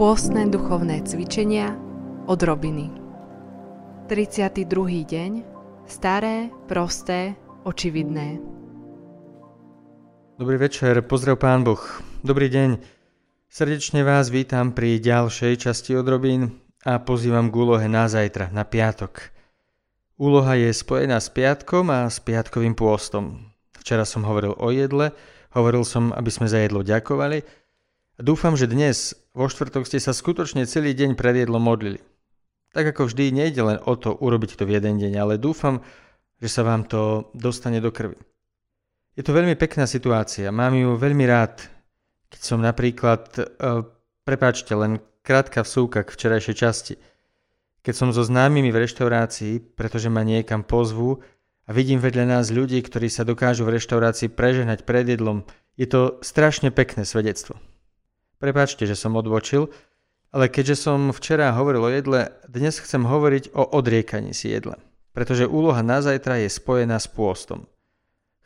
Pôstne duchovné cvičenia od Robiny 32. deň Staré, prosté, očividné Dobrý večer, pozdrav Pán Boh. Dobrý deň. Srdečne vás vítam pri ďalšej časti od Robín a pozývam k úlohe na zajtra, na piatok. Úloha je spojená s piatkom a s piatkovým pôstom. Včera som hovoril o jedle, hovoril som, aby sme za jedlo ďakovali – Dúfam, že dnes, vo štvrtok, ste sa skutočne celý deň pred jedlom modlili. Tak ako vždy, nejde len o to urobiť to v jeden deň, ale dúfam, že sa vám to dostane do krvi. Je to veľmi pekná situácia, mám ju veľmi rád, keď som napríklad, uh, prepáčte, len krátka vsúka k včerajšej časti. Keď som so známymi v reštaurácii, pretože ma niekam pozvú a vidím vedľa nás ľudí, ktorí sa dokážu v reštaurácii prežehnať pred jedlom, je to strašne pekné svedectvo. Prepačte, že som odbočil, ale keďže som včera hovoril o jedle, dnes chcem hovoriť o odriekaní si jedla, pretože úloha na zajtra je spojená s pôstom.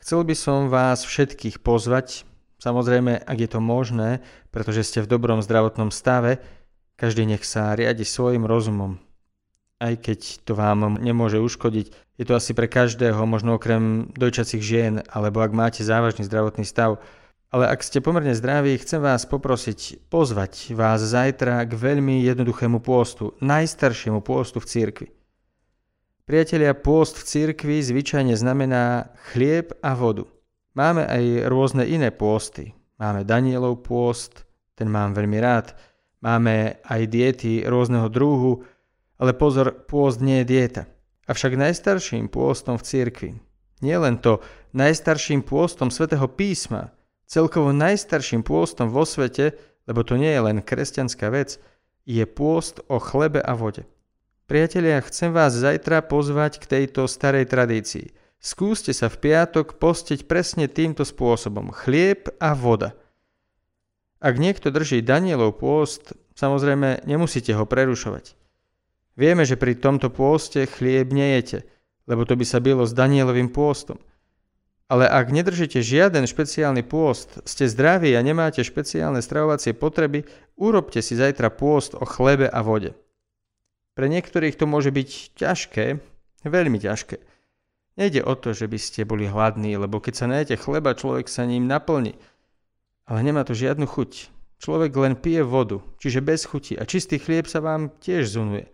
Chcel by som vás všetkých pozvať, samozrejme, ak je to možné, pretože ste v dobrom zdravotnom stave, každý nech sa riadi svojim rozumom. Aj keď to vám nemôže uškodiť, je to asi pre každého, možno okrem dojčacích žien, alebo ak máte závažný zdravotný stav, ale ak ste pomerne zdraví, chcem vás poprosiť pozvať vás zajtra k veľmi jednoduchému pôstu, najstaršiemu pôstu v cirkvi. Priatelia, pôst v cirkvi zvyčajne znamená chlieb a vodu. Máme aj rôzne iné pôsty. Máme Danielov pôst, ten mám veľmi rád. Máme aj diety rôzneho druhu, ale pozor, pôst nie je dieta. Avšak najstarším pôstom v cirkvi, nie len to, najstarším pôstom svätého písma, Celkovo najstarším pôstom vo svete, lebo to nie je len kresťanská vec, je pôst o chlebe a vode. Priatelia, chcem vás zajtra pozvať k tejto starej tradícii. Skúste sa v piatok postiť presne týmto spôsobom. Chlieb a voda. Ak niekto drží Danielov pôst, samozrejme nemusíte ho prerušovať. Vieme, že pri tomto pôste chlieb nejete, lebo to by sa bylo s Danielovým pôstom – ale ak nedržíte žiaden špeciálny pôst, ste zdraví a nemáte špeciálne stravovacie potreby, urobte si zajtra pôst o chlebe a vode. Pre niektorých to môže byť ťažké, veľmi ťažké. Nejde o to, že by ste boli hladní, lebo keď sa najete chleba, človek sa ním naplní. Ale nemá to žiadnu chuť. Človek len pije vodu, čiže bez chuti a čistý chlieb sa vám tiež zunuje.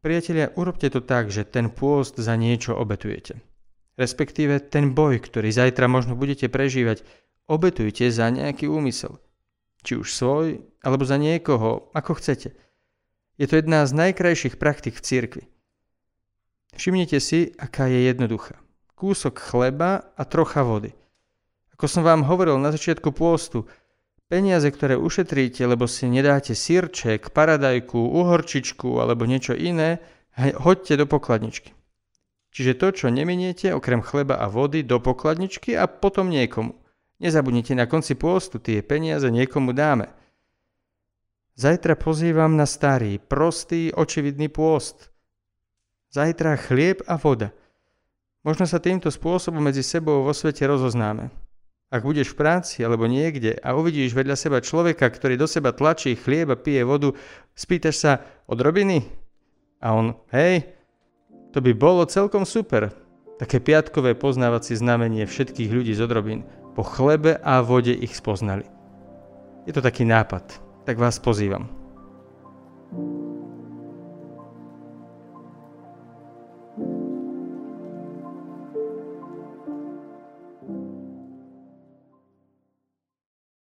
Priatelia, urobte to tak, že ten pôst za niečo obetujete. Respektíve ten boj, ktorý zajtra možno budete prežívať, obetujte za nejaký úmysel. Či už svoj, alebo za niekoho, ako chcete. Je to jedna z najkrajších praktik v cirkvi. Všimnite si, aká je jednoduchá. Kúsok chleba a trocha vody. Ako som vám hovoril na začiatku pôstu, peniaze, ktoré ušetríte, lebo si nedáte sírček, paradajku, uhorčičku alebo niečo iné, hoďte do pokladničky. Čiže to, čo neminiete, okrem chleba a vody, do pokladničky a potom niekomu. Nezabudnite na konci pôstu, tie peniaze niekomu dáme. Zajtra pozývam na starý, prostý, očividný pôst. Zajtra chlieb a voda. Možno sa týmto spôsobom medzi sebou vo svete rozoznáme. Ak budeš v práci alebo niekde a uvidíš vedľa seba človeka, ktorý do seba tlačí chlieb a pije vodu, spýtaš sa od robiny? A on, hej, to by bolo celkom super. Také piatkové poznávacie znamenie všetkých ľudí z odrobín. Po chlebe a vode ich spoznali. Je to taký nápad, tak vás pozývam.